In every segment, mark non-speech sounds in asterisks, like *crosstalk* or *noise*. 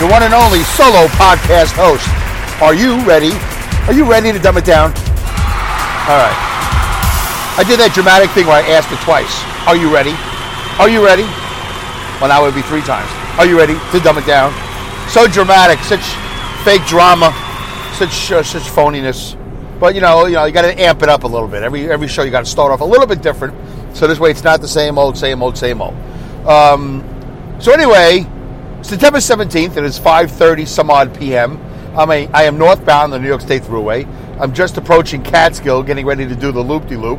your one and only solo podcast host. Are you ready? Are you ready to dumb it down? All right. I did that dramatic thing where I asked it twice. Are you ready? Are you ready? Well, now it would be three times. Are you ready to dumb it down? So dramatic, such fake drama, such uh, such phoniness. But you know, you know, you got to amp it up a little bit. Every every show you got to start off a little bit different, so this way it's not the same old, same old, same old. Um, so anyway, September seventeenth. It is five thirty some odd p.m. I'm a, I am northbound on the New York State Thruway. I'm just approaching Catskill, getting ready to do the loop-de-loop,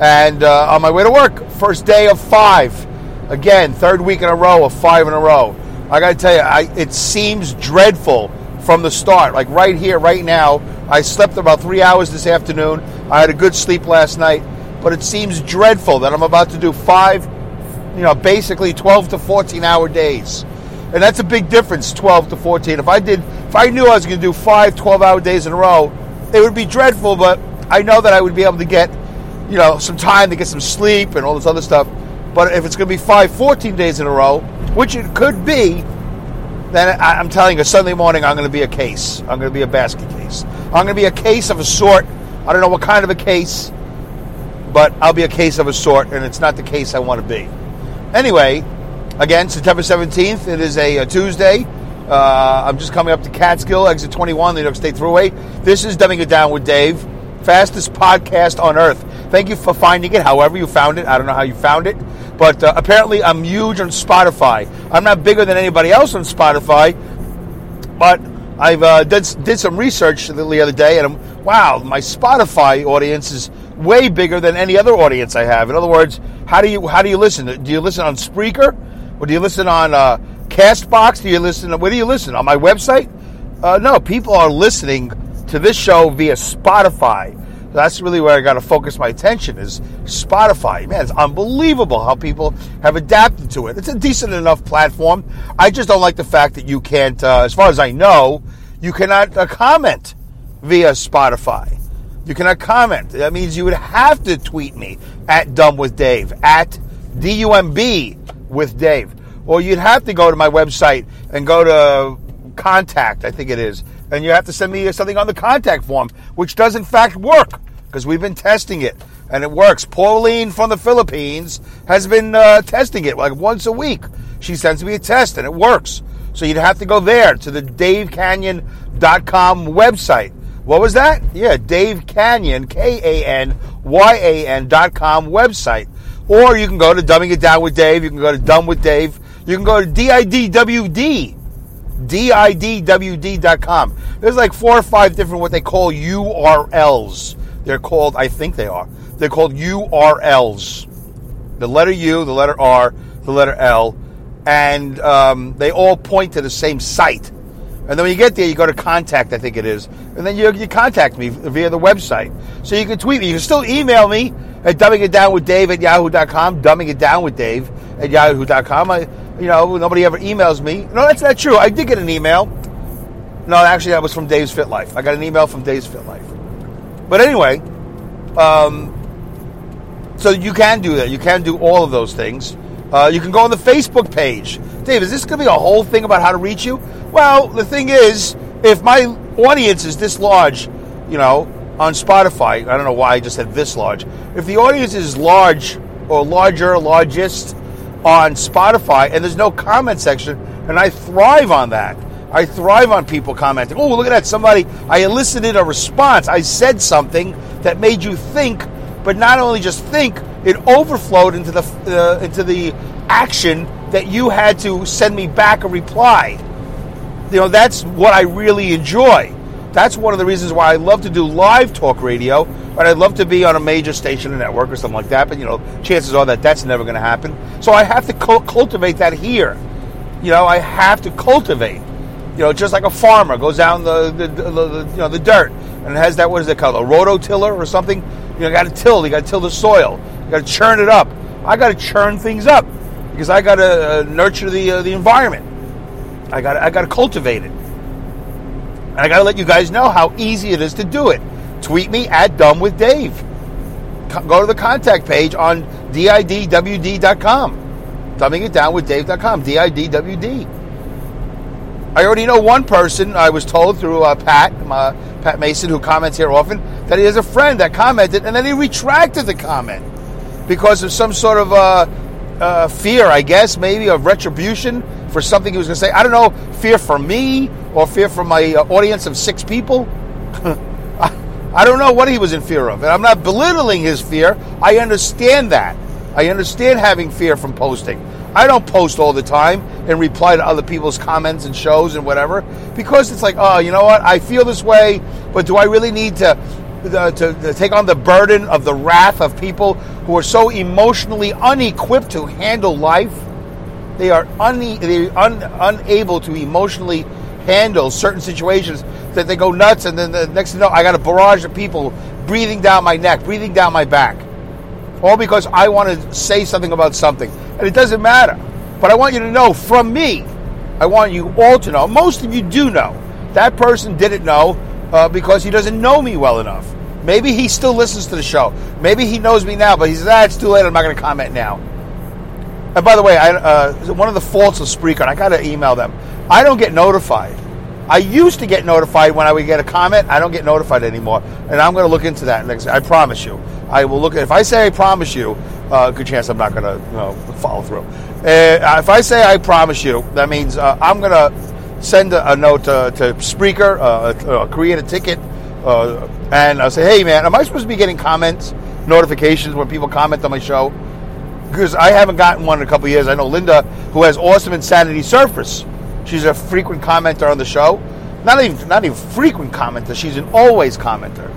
and uh, on my way to work. First day of five. Again, third week in a row of five in a row. I got to tell you, I, it seems dreadful from the start. Like right here, right now, I slept about three hours this afternoon. I had a good sleep last night, but it seems dreadful that I'm about to do five, you know, basically 12 to 14 hour days. And that's a big difference, 12 to 14. If I did, if I knew I was going to do five 12 hour days in a row, it would be dreadful, but I know that I would be able to get, you know, some time to get some sleep and all this other stuff. But if it's going to be five 14 days in a row, which it could be, then I'm telling you, Sunday morning I'm going to be a case. I'm going to be a basket case. I'm going to be a case of a sort. I don't know what kind of a case, but I'll be a case of a sort, and it's not the case I want to be. Anyway, again, September 17th, it is a, a Tuesday. Uh, I'm just coming up to Catskill, exit 21, the New York State Thruway. This is Dumbing It Down with Dave, fastest podcast on earth. Thank you for finding it, however you found it. I don't know how you found it, but uh, apparently I'm huge on Spotify. I'm not bigger than anybody else on Spotify, but I've uh, did, did some research the other day, and I'm, wow, my Spotify audience is way bigger than any other audience I have. In other words, how do you how do you listen? Do you listen on Spreaker, or do you listen on uh, Castbox? Do you listen? Where do you listen on my website? Uh, no, people are listening to this show via Spotify. That's really where I got to focus my attention is Spotify. Man, it's unbelievable how people have adapted to it. It's a decent enough platform. I just don't like the fact that you can't, uh, as far as I know, you cannot uh, comment via Spotify. You cannot comment. That means you would have to tweet me at Dumb with Dave, at D-U-M-B with Dave. Or you'd have to go to my website and go to contact, I think it is, and you have to send me something on the contact form, which does in fact work because we've been testing it and it works. Pauline from the Philippines has been uh, testing it like once a week. She sends me a test and it works. So you'd have to go there to the davekanyan.com website. What was that? Yeah, Dave Kanyan, K A N Y A N dot com website. Or you can go to Dumbing It Down with Dave. You can go to Dumb with Dave. You can go to DIDWD, DIDWD.com. There's like four or five different what they call URLs. They're called, I think they are. They're called URLs. The letter U, the letter R, the letter L, and um, they all point to the same site. And then when you get there, you go to contact, I think it is, and then you, you contact me via the website. So you can tweet me. You can still email me at dumbing it down with Dave at yahoo.com, dumbing it down with Dave at yahoo.com. I, you know, nobody ever emails me. No, that's not true. I did get an email. No, actually, that was from Dave's Fit Life. I got an email from Dave's Fit Life. But anyway, um, so you can do that. You can do all of those things. Uh, you can go on the Facebook page. Dave, is this going to be a whole thing about how to reach you? Well, the thing is, if my audience is this large, you know, on Spotify, I don't know why I just said this large. If the audience is large or larger, largest on Spotify, and there's no comment section, and I thrive on that. I thrive on people commenting. Oh, look at that! Somebody I elicited a response. I said something that made you think, but not only just think, it overflowed into the uh, into the action that you had to send me back a reply. You know, that's what I really enjoy. That's one of the reasons why I love to do live talk radio, but I'd love to be on a major station or network or something like that. But you know, chances are that that's never going to happen. So I have to cultivate that here. You know, I have to cultivate. You know, just like a farmer goes down the, the, the, the you know the dirt and has that what is it called a rototiller or something. You know, got to till. You got to till the soil. You got to churn it up. I got to churn things up because I got to uh, nurture the uh, the environment. I got I got to cultivate it, and I got to let you guys know how easy it is to do it. Tweet me at Dumb with Dave. Go to the contact page on didwd.com. Dumbing it down with Dave.com. didwd. I already know one person. I was told through uh, Pat, my, Pat Mason, who comments here often, that he has a friend that commented and then he retracted the comment because of some sort of uh, uh, fear, I guess, maybe of retribution for something he was going to say. I don't know, fear for me or fear from my uh, audience of six people. *laughs* I, don't know what he was in fear of. And I'm not belittling his fear. I understand that. I understand having fear from posting. I don't post all the time and reply to other people's comments and shows and whatever because it's like, oh, you know what? I feel this way, but do I really need to to, to take on the burden of the wrath of people who are so emotionally unequipped to handle life? They are une- they're un- unable to emotionally handle certain situations that they go nuts, and then the next thing you know, I got a barrage of people breathing down my neck, breathing down my back all because I want to say something about something. And it doesn't matter. But I want you to know from me, I want you all to know, most of you do know, that person didn't know uh, because he doesn't know me well enough. Maybe he still listens to the show. Maybe he knows me now, but he says, ah, it's too late, I'm not going to comment now. And by the way, I, uh, one of the faults of Spreaker, I got to email them, I don't get notified. I used to get notified when I would get a comment. I don't get notified anymore, and I'm going to look into that next. I promise you, I will look. If I say I promise you, uh, good chance I'm not going to you know, follow through. Uh, if I say I promise you, that means uh, I'm going to send a, a note to, to Spreaker, uh, create a ticket, uh, and I'll say, "Hey, man, am I supposed to be getting comments, notifications when people comment on my show?" Because I haven't gotten one in a couple years. I know Linda, who has awesome insanity surfers. She's a frequent commenter on the show. Not even not even frequent commenter. She's an always commenter.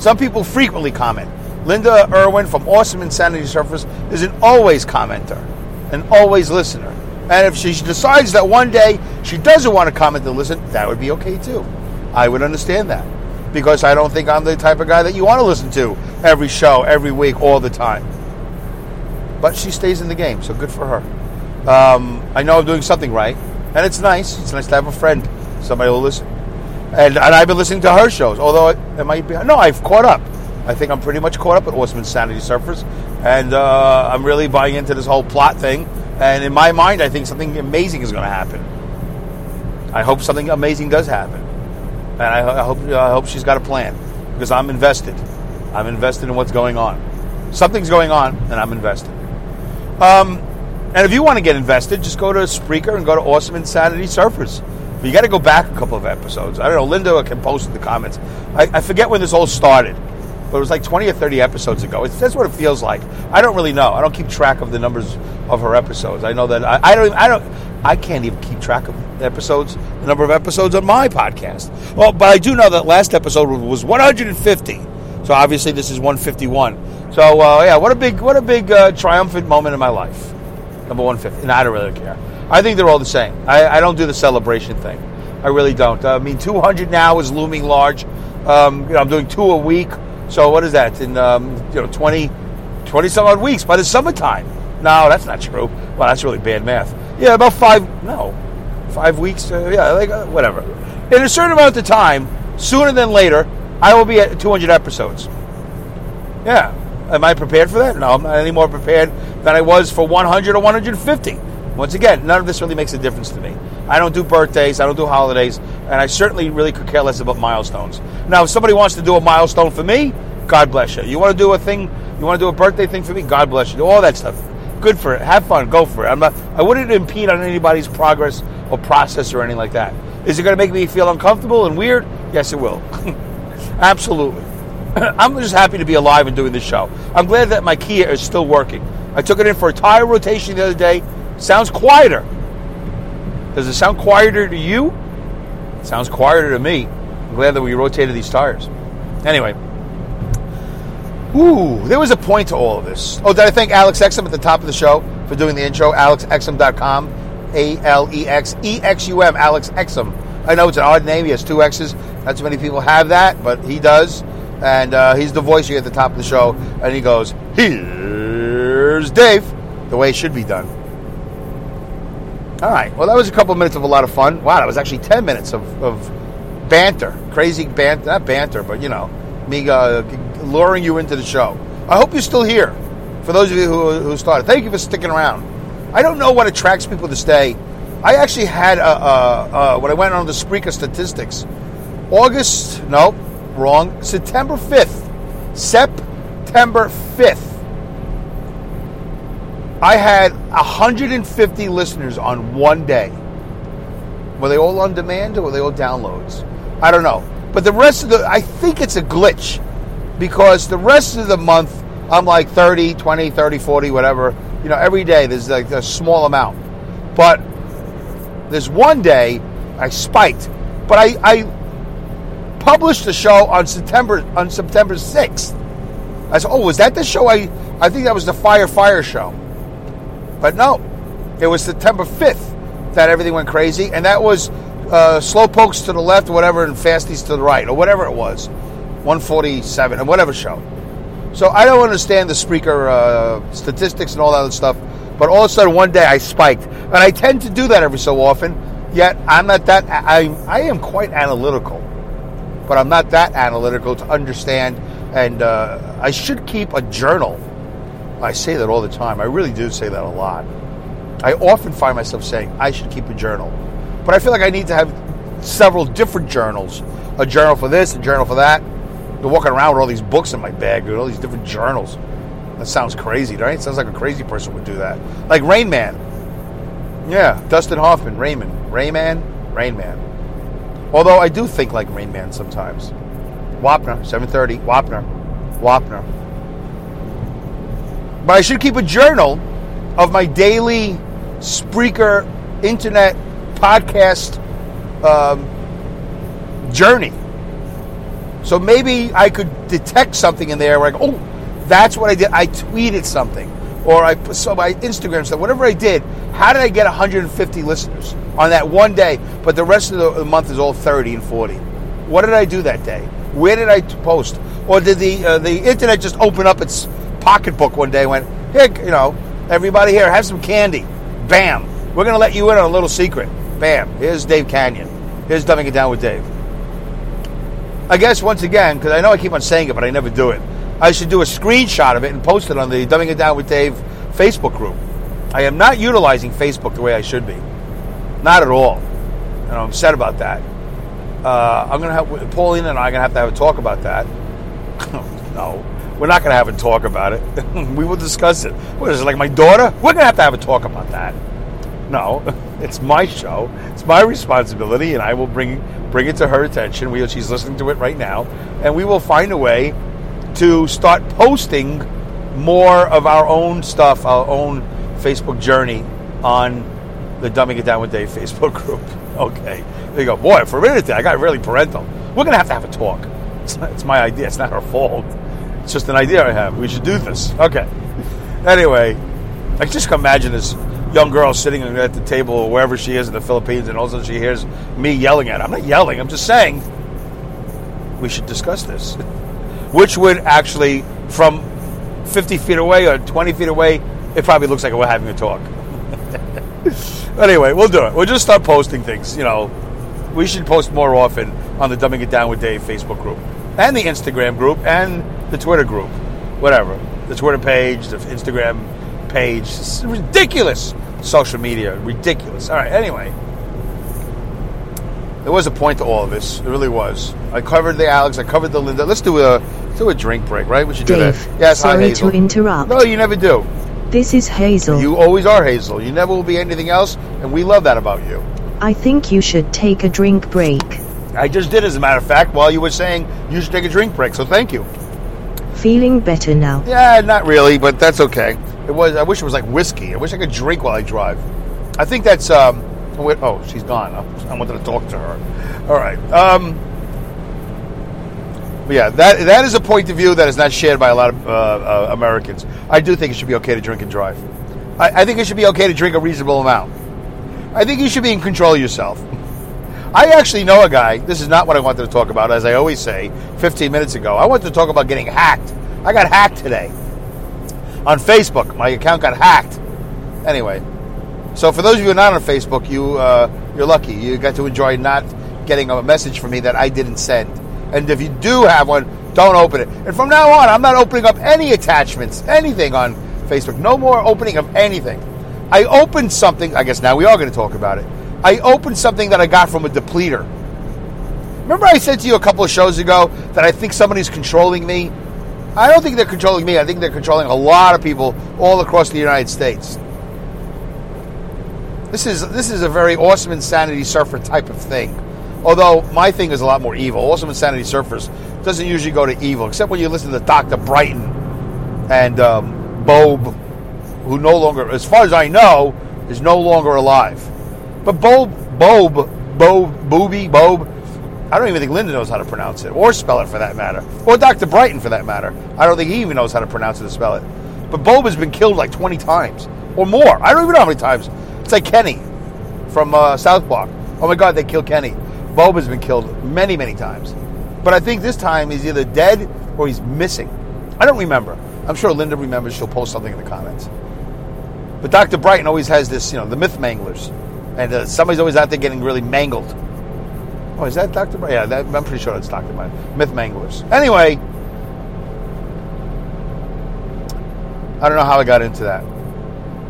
Some people frequently comment. Linda Irwin from Awesome Insanity Surfers is an always commenter, an always listener. And if she decides that one day she doesn't want to comment and listen, that would be okay too. I would understand that. Because I don't think I'm the type of guy that you want to listen to every show, every week, all the time. But she stays in the game, so good for her. Um, I know I'm doing something right, and it's nice. It's nice to have a friend, somebody will listen. And, and I've been listening to her shows, although it, it might be. No, I've caught up. I think I'm pretty much caught up with Awesome Insanity Surfers, and uh, I'm really buying into this whole plot thing. And in my mind, I think something amazing is going to happen. I hope something amazing does happen, and I, I hope I hope she's got a plan because I'm invested. I'm invested in what's going on. Something's going on, and I'm invested. Um, and if you want to get invested, just go to Spreaker and go to Awesome Insanity Surfers. But you got to go back a couple of episodes. I don't know. Linda can post in the comments. I, I forget when this all started but it was like 20 or 30 episodes ago. That's what it feels like. I don't really know. I don't keep track of the numbers of her episodes. I know that I, I don't. Even, I don't. I can't even keep track of the episodes, the number of episodes on my podcast. Well, but I do know that last episode was 150. So obviously this is 151. So uh, yeah, what a big, what a big uh, triumphant moment in my life. Number 150. And I don't really care. I think they're all the same. I, I don't do the celebration thing. I really don't. I mean, 200 now is looming large. Um, you know, I'm doing two a week. So what is that in um, you know 20, 20 some odd weeks by the summertime? No, that's not true. Well, that's really bad math. Yeah, about five. No, five weeks. Uh, yeah, like uh, whatever. In a certain amount of time, sooner than later, I will be at 200 episodes. Yeah. Am I prepared for that? No, I'm not any more prepared than I was for 100 or 150. Once again, none of this really makes a difference to me. I don't do birthdays, I don't do holidays, and I certainly really could care less about milestones. Now, if somebody wants to do a milestone for me, God bless you. You want to do a thing, you want to do a birthday thing for me, God bless you. Do all that stuff. Good for it. Have fun. Go for it. I'm not. I wouldn't impede on anybody's progress or process or anything like that. Is it going to make me feel uncomfortable and weird? Yes, it will. *laughs* Absolutely. *laughs* I'm just happy to be alive and doing this show. I'm glad that my Kia is still working. I took it in for a tire rotation the other day. Sounds quieter. Does it sound quieter to you? It sounds quieter to me. I'm glad that we rotated these tires. Anyway. Ooh, there was a point to all of this. Oh, did I thank Alex Exum at the top of the show for doing the intro? AlexExum.com. A L E X E X U M, Alex Exum. I know it's an odd name. He has two X's. Not too many people have that, but he does. And uh, he's the voice you at the top of the show. And he goes, Here's Dave, the way it should be done. All right. Well, that was a couple minutes of a lot of fun. Wow, that was actually 10 minutes of, of banter. Crazy banter. Not banter, but, you know, me uh, luring you into the show. I hope you're still here. For those of you who, who started, thank you for sticking around. I don't know what attracts people to stay. I actually had a, a, a, when I went on the Spreaker statistics, August, no, wrong, September 5th. September 5th. I had 150 listeners on one day. Were they all on demand or were they all downloads? I don't know. But the rest of the, I think it's a glitch because the rest of the month, I'm like 30, 20, 30, 40, whatever. You know, every day there's like a small amount. But there's one day I spiked. But I, I published the show on September on September 6th. I said, oh, was that the show? I, I think that was the Fire Fire show. But no, it was September 5th that everything went crazy. And that was uh, slow pokes to the left, whatever, and fasties to the right, or whatever it was. 147, and whatever show. So I don't understand the Spreaker uh, statistics and all that other stuff. But all of a sudden, one day I spiked, and I tend to do that every so often. Yet I'm not that. I I am quite analytical, but I'm not that analytical to understand. And uh, I should keep a journal. I say that all the time. I really do say that a lot. I often find myself saying I should keep a journal, but I feel like I need to have several different journals. A journal for this, a journal for that. You're walking around with all these books in my bag, with all these different journals. That sounds crazy, right? It sounds like a crazy person would do that. Like Rain Man. Yeah, Dustin Hoffman, Raymond. Rayman, Rain Man. Although I do think like Rain Man sometimes. Wapner, 730, Wapner, Wapner. But I should keep a journal of my daily Spreaker internet podcast um, journey. So maybe I could detect something in there where I go, oh, that's what I did. I tweeted something, or I put so my Instagram stuff, whatever I did. How did I get 150 listeners on that one day? But the rest of the month is all 30 and 40. What did I do that day? Where did I post? Or did the uh, the internet just open up its pocketbook one day and went, here, you know, everybody here, have some candy. Bam. We're going to let you in on a little secret. Bam. Here's Dave Kanyan. Here's Dumbing It Down with Dave. I guess once again, because I know I keep on saying it, but I never do it. I should do a screenshot of it and post it on the Dumbing It Down with Dave Facebook group. I am not utilizing Facebook the way I should be. Not at all. And I'm upset about that. Uh, I'm going to have, Pauline and I are going to have to have a talk about that. *laughs* no, we're not going to have a talk about it. *laughs* we will discuss it. What is it, like my daughter? We're going to have to have a talk about that. No, *laughs* it's my show. It's my responsibility, and I will bring bring it to her attention. We, she's listening to it right now, and we will find a way to start posting more of our own stuff, our own Facebook journey on the Dumbing It Down with Dave Facebook group. *laughs* Okay. There you go. Boy, for a minute there, I got really parental. We're going to have to have a talk. It's, it's my idea. It's not her fault. It's just an idea I have. We should do this. Okay. Anyway, I just can imagine this young girl sitting at the table or wherever she is in the Philippines, and all of a sudden she hears me yelling at her. I'm not yelling. I'm just saying we should discuss this, *laughs* which would actually, from 50 feet away or 20 feet away, it probably looks like we're having a talk. *laughs* anyway, we'll do it. We'll just start posting things. You know, we should post more often on the Dumbing It Down with Dave Facebook group and the Instagram group and the Twitter group, whatever. The Twitter page, the Instagram page. It's ridiculous. Social media, ridiculous. All right, anyway. There was a point to all of this. It really was. I covered the Alex. I covered the Linda. Let's do a do a drink break, right? We should do that. Yes, hi, sorry Hazel. to interrupt. No, you never do. This is Hazel. You always are Hazel. You never will be anything else, and we love that about you. I think you should take a drink break. I just did, as a matter of fact, while you were saying you should take a drink break. So thank you. Feeling better now. Yeah, not really, but that's okay. It was. I wish it was like whiskey. I wish I could drink while I drive. I think that's. Um, oh, oh, she's gone. I, I wanted to talk to her. All right. Um, yeah, that that is a point of view that is not shared by a lot of uh, uh, Americans. I do think it should be okay to drink and drive. I, I think it should be okay to drink a reasonable amount. I think you should be in control of yourself. I actually know a guy. This is not what I wanted to talk about, as I always say 15 minutes ago. I wanted to talk about getting hacked. I got hacked today on Facebook. My account got hacked. Anyway, so for those of you not on Facebook, you uh, you're lucky. You got to enjoy not getting a message from me that I didn't send. And if you do have one, don't open it. And from now on, I'm not opening up any attachments, anything on Facebook. No more opening of anything. I opened something. I guess now we are going to talk about it. I opened something that I got from a depleter. Remember, I said to you a couple of shows ago that I think somebody's controlling me. I don't think they're controlling me. I think they're controlling a lot of people all across the United States. This is this is a very awesome insanity surfer type of thing. Although my thing is a lot more evil. Awesome insanity surfers doesn't usually go to evil, except when you listen to Dr. Brighton and um, Bob, who no longer, as far as I know, is no longer alive. But Bob, Bob, Bob, Booby, Bob, I don't even think Linda knows how to pronounce it, or spell it for that matter, or Dr. Brighton for that matter. I don't think he even knows how to pronounce it or spell it. But Bob has been killed like 20 times or more. I don't even know how many times. It's like Kenny from uh, South Park. Oh my God, they killed Kenny. Bob has been killed many, many times. But I think this time he's either dead or he's missing. I don't remember. I'm sure Linda remembers. She'll post something in the comments. But Dr. Brighton always has this, you know, the myth manglers. And uh, somebody's always out there getting really mangled. Oh, is that Dr. Brighton? Yeah, that, I'm pretty sure it's Dr. Brighton. Myth manglers. Anyway, I don't know how I got into that.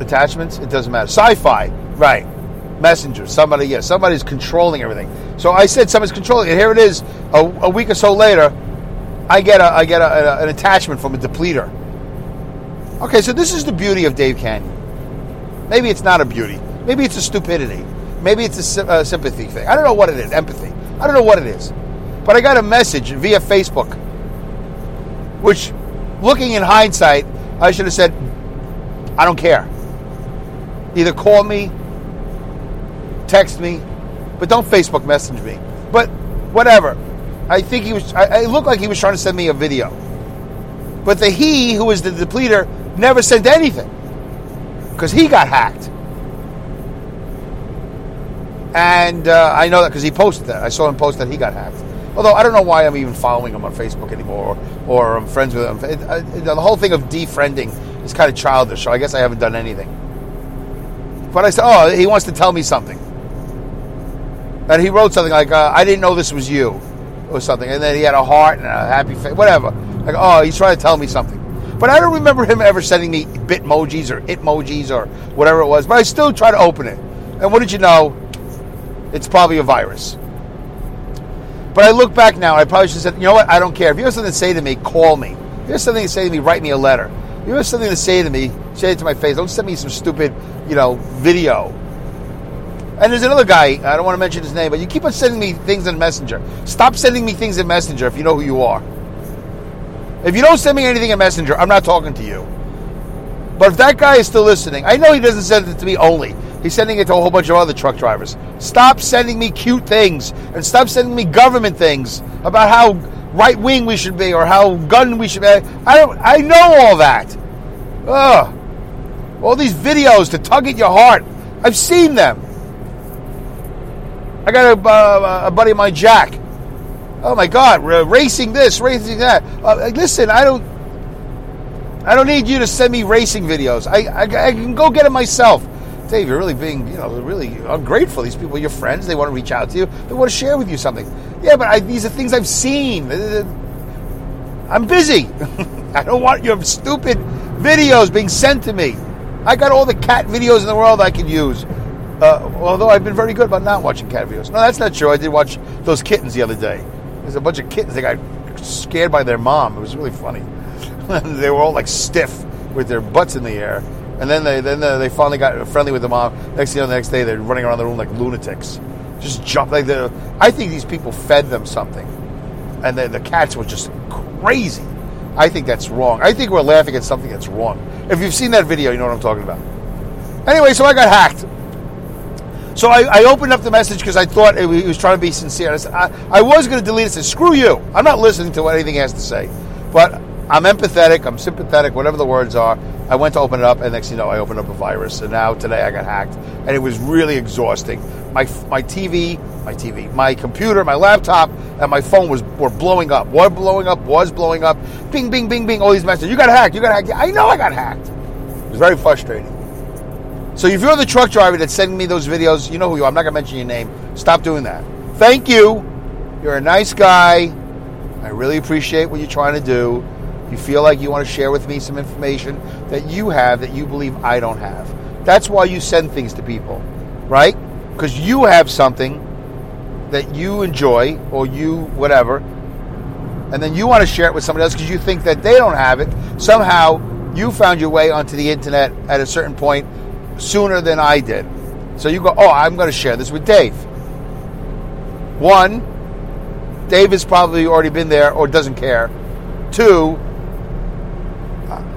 Attachments? It doesn't matter. Sci fi, right. Messenger, somebody, yeah, somebody's controlling everything. So I said somebody's controlling it. Here it is. A, a week or so later, I get a, I get a, a, an attachment from a depleter. Okay, so this is the beauty of Dave Kanyan. Maybe it's not a beauty. Maybe it's a stupidity. Maybe it's a uh, sympathy thing. I don't know what it is. Empathy. I don't know what it is. But I got a message via Facebook, which, looking in hindsight, I should have said, I don't care. Either call me, text me, but don't Facebook message me. But whatever. I think he was. I, it looked like he was trying to send me a video. But the he who was the depleter never sent anything because he got hacked. And uh, I know that because he posted that. I saw him post that he got hacked. Although I don't know why I'm even following him on Facebook anymore or, or I'm friends with him. It, it, the whole thing of defriending is kind of childish, so I guess I haven't done anything. But I said, oh, he wants to tell me something. And he wrote something like, uh, I didn't know this was you, or something. And then he had a heart and a happy face, whatever. Like, oh, he's trying to tell me something. But I don't remember him ever sending me bitmojis or itmojis or whatever it was. But I still try to open it. And what did you know? It's probably a virus. But I look back now, I probably should have said, you know what? I don't care. If you have something to say to me, call me. If you have something to say to me, write me a letter. If you have something to say to me, say it to my face. Don't send me some stupid, you know, video. And there's another guy, I don't want to mention his name, but you keep on sending me things in Messenger. Stop sending me things in Messenger if you know who you are. If you don't send me anything in Messenger, I'm not talking to you. But if that guy is still listening, I know he doesn't send it to me only. He's sending it to a whole bunch of other truck drivers. Stop sending me cute things and stop sending me government things about how right wing we should be or how gun we should be. I don't. I know all that. Ugh. All these videos to tug at your heart. I've seen them. I got a, uh, a buddy of mine, Jack. Oh my God, racing this, racing that. Uh, listen, I don't. I don't need you to send me racing videos. I, I, I can go get it myself. Dave, you're really being, you know, really ungrateful. These people, your friends, they want to reach out to you. They want to share with you something. Yeah, but I, these are things I've seen. I'm busy. *laughs* I don't want your stupid videos being sent to me. I got all the cat videos in the world I can use. Uh, although I've been very good about not watching cat videos. No, that's not true. I did watch those kittens the other day. There's a bunch of kittens. They got scared by their mom. It was really funny. *laughs* they were all like stiff with their butts in the air. And then they then they finally got friendly with the mom. Next know, the next day they're running around the room like lunatics, just jump like the. I think these people fed them something, and the, the cats were just crazy. I think that's wrong. I think we're laughing at something that's wrong. If you've seen that video, you know what I'm talking about. Anyway, so I got hacked. So I, I opened up the message because I thought he was trying to be sincere. I, said, I, I was going to delete it. I said, screw you. I'm not listening to what anything has to say. But I'm empathetic, I'm sympathetic, whatever the words are. I went to open it up, and next thing you know, I opened up a virus. And now today I got hacked, and it was really exhausting. My my TV, my TV, my computer, my laptop, and my phone was were blowing up. Were blowing up. Was blowing up. Bing, bing, bing, bing. All these messages. You got hacked. You got hacked. I know I got hacked. It was very frustrating. So if you're the truck driver that's sending me those videos, you know who you are. I'm not gonna mention your name. Stop doing that. Thank you. You're a nice guy. I really appreciate what you're trying to do. You feel like you want to share with me some information that you have that you believe I don't have. That's why you send things to people, right? Because you have something that you enjoy or you whatever, and then you want to share it with somebody else because you think that they don't have it. Somehow you found your way onto the internet at a certain point sooner than I did. So you go, oh, I'm going to share this with Dave. One, Dave has probably already been there or doesn't care. Two,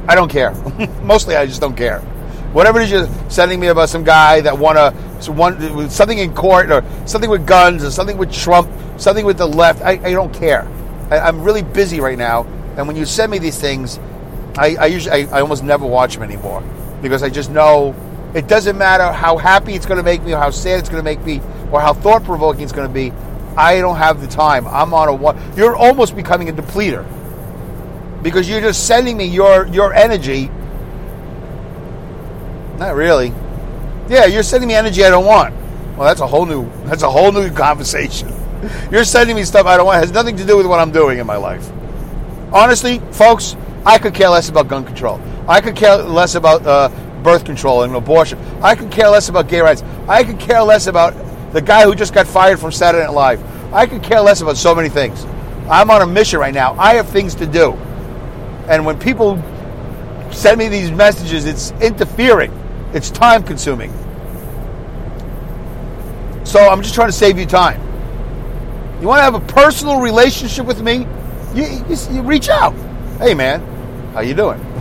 I don't care. *laughs* Mostly, I just don't care. Whatever it is you're sending me about some guy that won a one something in court or something with guns or something with Trump, something with the left, I, I don't care. I, am really busy right now, and when you send me these things, I, I usually I, I almost never watch them anymore because I just know it doesn't matter how happy it's going to make me or how sad it's going to make me or how thought provoking it's going to be. I don't have the time. I'm on a one. You're almost becoming a depleter because you're just sending me your your energy. Not really. Yeah, you're sending me energy I don't want. Well, that's a whole new that's a whole new *laughs* conversation. You're sending me stuff I don't want. It has nothing to do with what I'm doing in my life. Honestly, folks, I could care less about gun control. I could care less about uh, birth control and abortion. I could care less about gay rights. I could care less about the guy who just got fired from Saturday Night Live. I could care less about so many things. I'm on a mission right now. I have things to do. And when people send me these messages, it's interfering, it's time consuming. So I'm just trying to save you time. You want to have a personal relationship with me? You, you, you reach out. Hey, man, how you doing?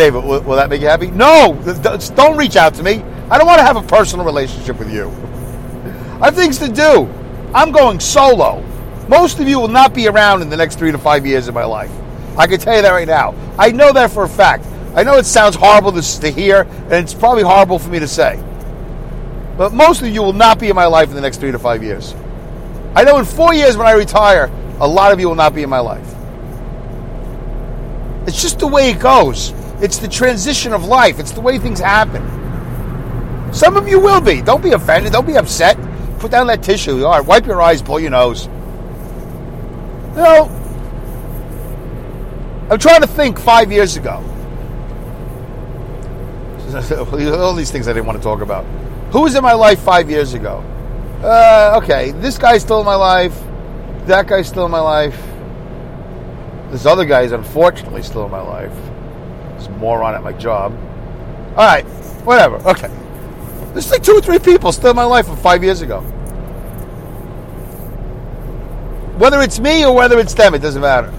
David, will, will, that make you happy? No, don't reach out to me. I don't want to have a personal relationship with you. I have things to do. I'm going solo. Most of you will not be around in the next three to five years of my life. I can tell you that right now. I know that for a fact. I know it sounds horrible to, to hear, and it's probably horrible for me to say. But most of you will not be in my life in the next three to five years. I know in four years when I retire, a lot of you will not be in my life. It's just the way it goes. It's the transition of life. It's the way things happen. Some of you will be. Don't be offended. Don't be upset. Put down that tissue. All right, wipe your eyes, blow your nose. You know, I'm trying to think five years ago. *laughs* All these things I didn't want to talk about. Who was in my life five years ago? Uh, okay, this guy's still in my life. That guy's still in my life. This other guy is unfortunately still in my life. This moron at my job. All right, whatever. Okay. There's like two or three people still in my life from five years ago. Whether it's me or whether it's them, it doesn't matter.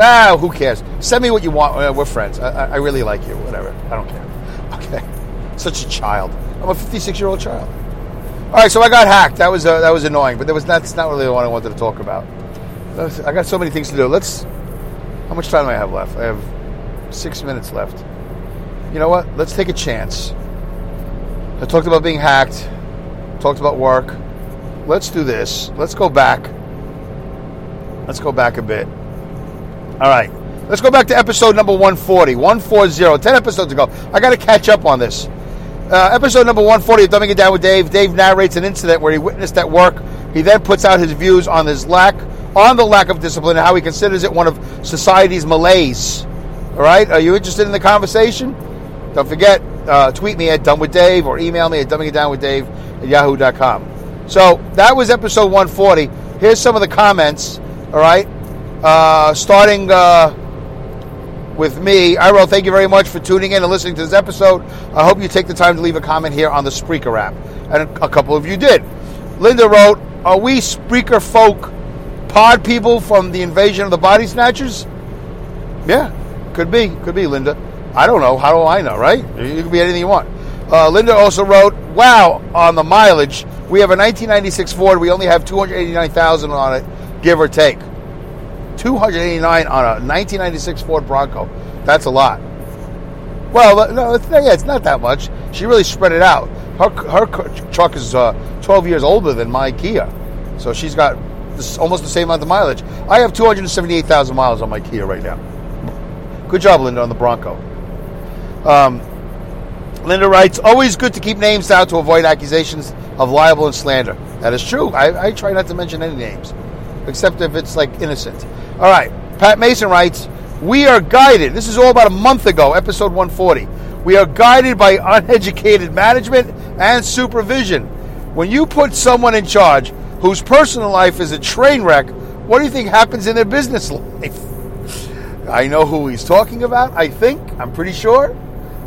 Ah, who cares? Send me what you want. Uh, we're friends. I, I really like you. Whatever. I don't care. *laughs* Okay. Such a child. I'm a 56 year old child. All right, so I got hacked. That was uh, that was annoying, but that was that's not really what I wanted to talk about. I got so many things to do. Let's. How much time do I have left? I have six minutes left. You know what? Let's take a chance. I talked about being hacked. Talked about work. Let's do this. Let's go back. Let's go back a bit. All right. Let's go back to episode number 140. 140. 10 episodes ago. I got to catch up on this. Uh, episode number 140 of Dumbing It Down with Dave. Dave narrates an incident where he witnessed at work. He then puts out his views on his lack on the lack of discipline and how he considers it one of society's malaise. All right? Are you interested in the conversation? Don't forget, uh, tweet me at Dumb with Dave or email me at dumbingitdownwithdave at yahoo.com. So that was episode 140. Here's some of the comments. All right? Uh, starting uh, with me, I wrote, thank you very much for tuning in and listening to this episode. I hope you take the time to leave a comment here on the Spreaker app. And a couple of you did. Linda wrote, Are we Spreaker folk pod people from the invasion of the body snatchers? Yeah, could be. Could be, Linda. I don't know. How do I know, right? It could be anything you want. Uh, Linda also wrote, Wow, on the mileage, we have a 1996 Ford. We only have 289,000 on it, give or take. 289 on a 1996 Ford Bronco. That's a lot. Well, no, it's, yeah, it's not that much. She really spread it out. Her, her truck is uh, 12 years older than my Kia. So she's got this, almost the same amount of mileage. I have 278,000 miles on my Kia right now. Good job, Linda, on the Bronco. Um, Linda writes, always good to keep names down to avoid accusations of libel and slander. That is true. I, I try not to mention any names, except if it's like innocent. All right. Pat Mason writes, we are guided. This is all about a month ago, episode 140. We are guided by uneducated management and supervision. When you put someone in charge whose personal life is a train wreck, what do you think happens in their business life? I know who he's talking about, I think, I'm pretty sure.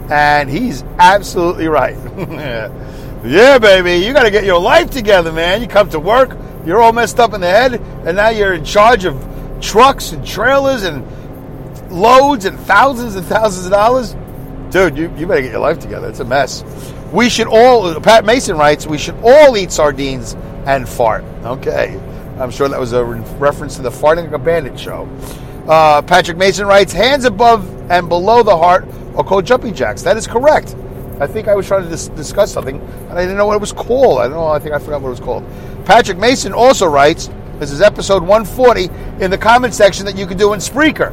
And he's absolutely right. *laughs* yeah, baby, you got to get your life together, man. You come to work, you're all messed up in the head, and now you're in charge of trucks and trailers and loads and thousands and thousands of dollars. Dude, you, you better get your life together. It's a mess. We should all, Pat Mason writes, we should all eat sardines and fart. Okay. I'm sure that was a reference to the Farting a Bandit show. Uh, Patrick Mason writes, hands above and below the heart are called jumping jacks. That is correct. I think I was trying to dis- discuss something and I didn't know what it was called. I don't know. I think I forgot what it was called. Patrick Mason also writes, this is episode 140 in the comment section that you can do in Spreaker.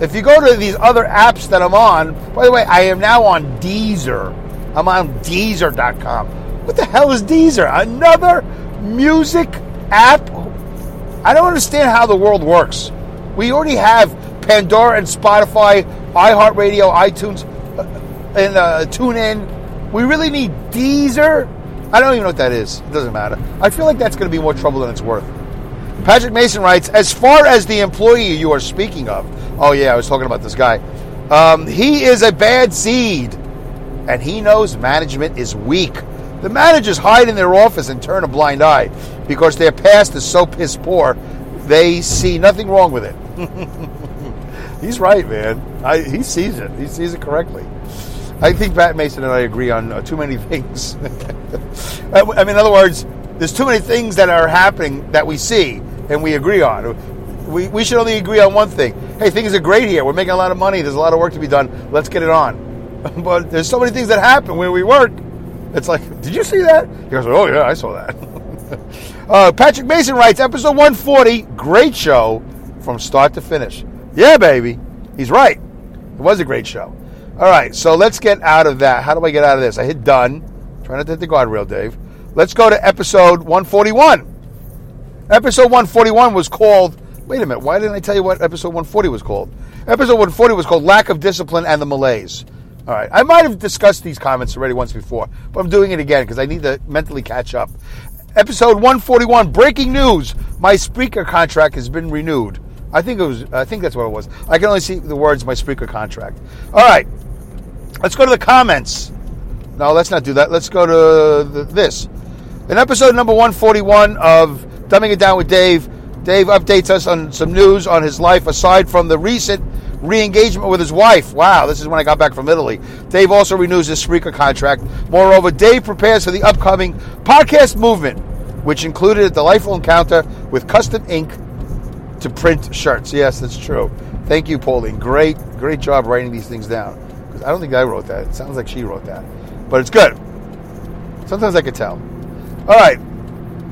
If you go to these other apps that I'm on, by the way, I am now on Deezer. I'm on Deezer.com. What the hell is Deezer? Another music app? I don't understand how the world works. We already have Pandora and Spotify, iHeartRadio, iTunes, uh, and uh, TuneIn. We really need Deezer? I don't even know what that is. It doesn't matter. I feel like that's going to be more trouble than it's worth. Patrick Mason writes, as far as the employee you are speaking of, oh yeah, I was talking about this guy. Um, he is a bad seed, and he knows management is weak. The managers hide in their office and turn a blind eye because their past is so piss poor. They see nothing wrong with it. *laughs* He's right, man. I, he sees it. He sees it correctly. I think Pat Mason and I agree on uh, too many *laughs* things. I mean, in other words, there's too many things that are happening that we see and we agree on. We, we should only agree on one thing. Hey, things are great here. We're making a lot of money. There's a lot of work to be done. Let's get it on. *laughs* but there's so many things that happen where we work. It's like, did you see that? He goes, oh, yeah, I saw that. uh, Patrick Mason writes, episode 140, great show from start to finish. Yeah, baby. He's right. It was a great show. All right, so let's get out of that. How do I get out of this? I hit done. Trying to hit the guardrail, Dave. Let's go to episode 141. Episode 141 was called. Wait a minute. Why didn't I tell you what episode 140 was called? Episode 140 was called Lack of Discipline and the Malaise. All right. I might have discussed these comments already once before, but I'm doing it again because I need to mentally catch up. Episode 141 Breaking news. My Spreaker contract has been renewed. I think it was. I think that's what it was. I can only see the words "my Spreaker contract." All right. Let's go to the comments. No, let's not do that. Let's go to the, this. In episode number 141 of Dumbing It Down with Dave. Dave updates us on some news on his life aside from the recent re engagement with his wife. Wow, this is when I got back from Italy. Dave also renews his Spreaker contract. Moreover, Dave prepares for the upcoming podcast movement, which included a delightful encounter with custom ink to print shirts. Yes, that's true. Thank you, Pauline. Great, great job writing these things down. Because I don't think I wrote that. It sounds like she wrote that. But it's good. Sometimes I could tell. All right.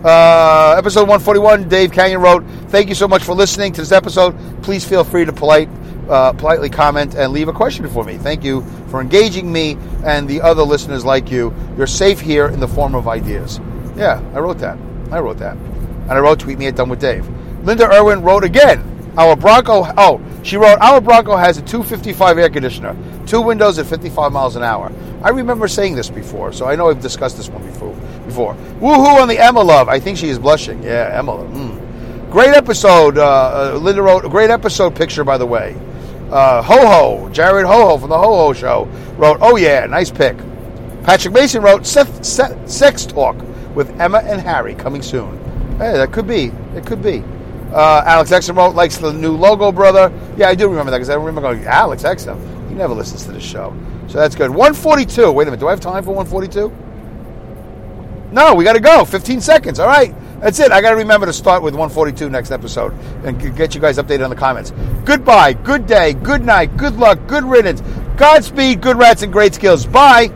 Uh, episode 141, Dave Kanyan wrote, Thank you so much for listening to this episode. Please feel free to polite, uh, politely comment and leave a question for me. Thank you for engaging me and the other listeners like you. You're safe here in the form of ideas. Yeah, I wrote that. I wrote that. And I wrote, Tweet me at Dumb with Dave. Linda Irwin wrote again, Our Bronco, oh, she wrote, Our Bronco has a 255 air conditioner, two windows at 55 miles an hour. I remember saying this before, so I know I've discussed this one before. Before, woohoo on the Emma love. I think she is blushing. Yeah, Emma. Mm. Great episode. Uh, uh, Linda wrote a great episode picture, by the way. Uh, Ho Ho, Jared Ho Ho from the Ho Ho Show wrote, "Oh yeah, nice pick." Patrick Mason wrote, "Sex talk with Emma and Harry coming soon." Hey, that could be. It could be. Uh, Alex Exum wrote, likes the new logo, brother. Yeah, I do remember that because I remember going, Alex Exum. He never listens to the show. So that's good. 142. Wait a minute. Do I have time for 142? No, we got to go. 15 seconds. All right. That's it. I got to remember to start with 142 next episode and get you guys updated on the comments. Goodbye, good day, good night, good luck, good riddance, Godspeed, good rats, and great skills. Bye.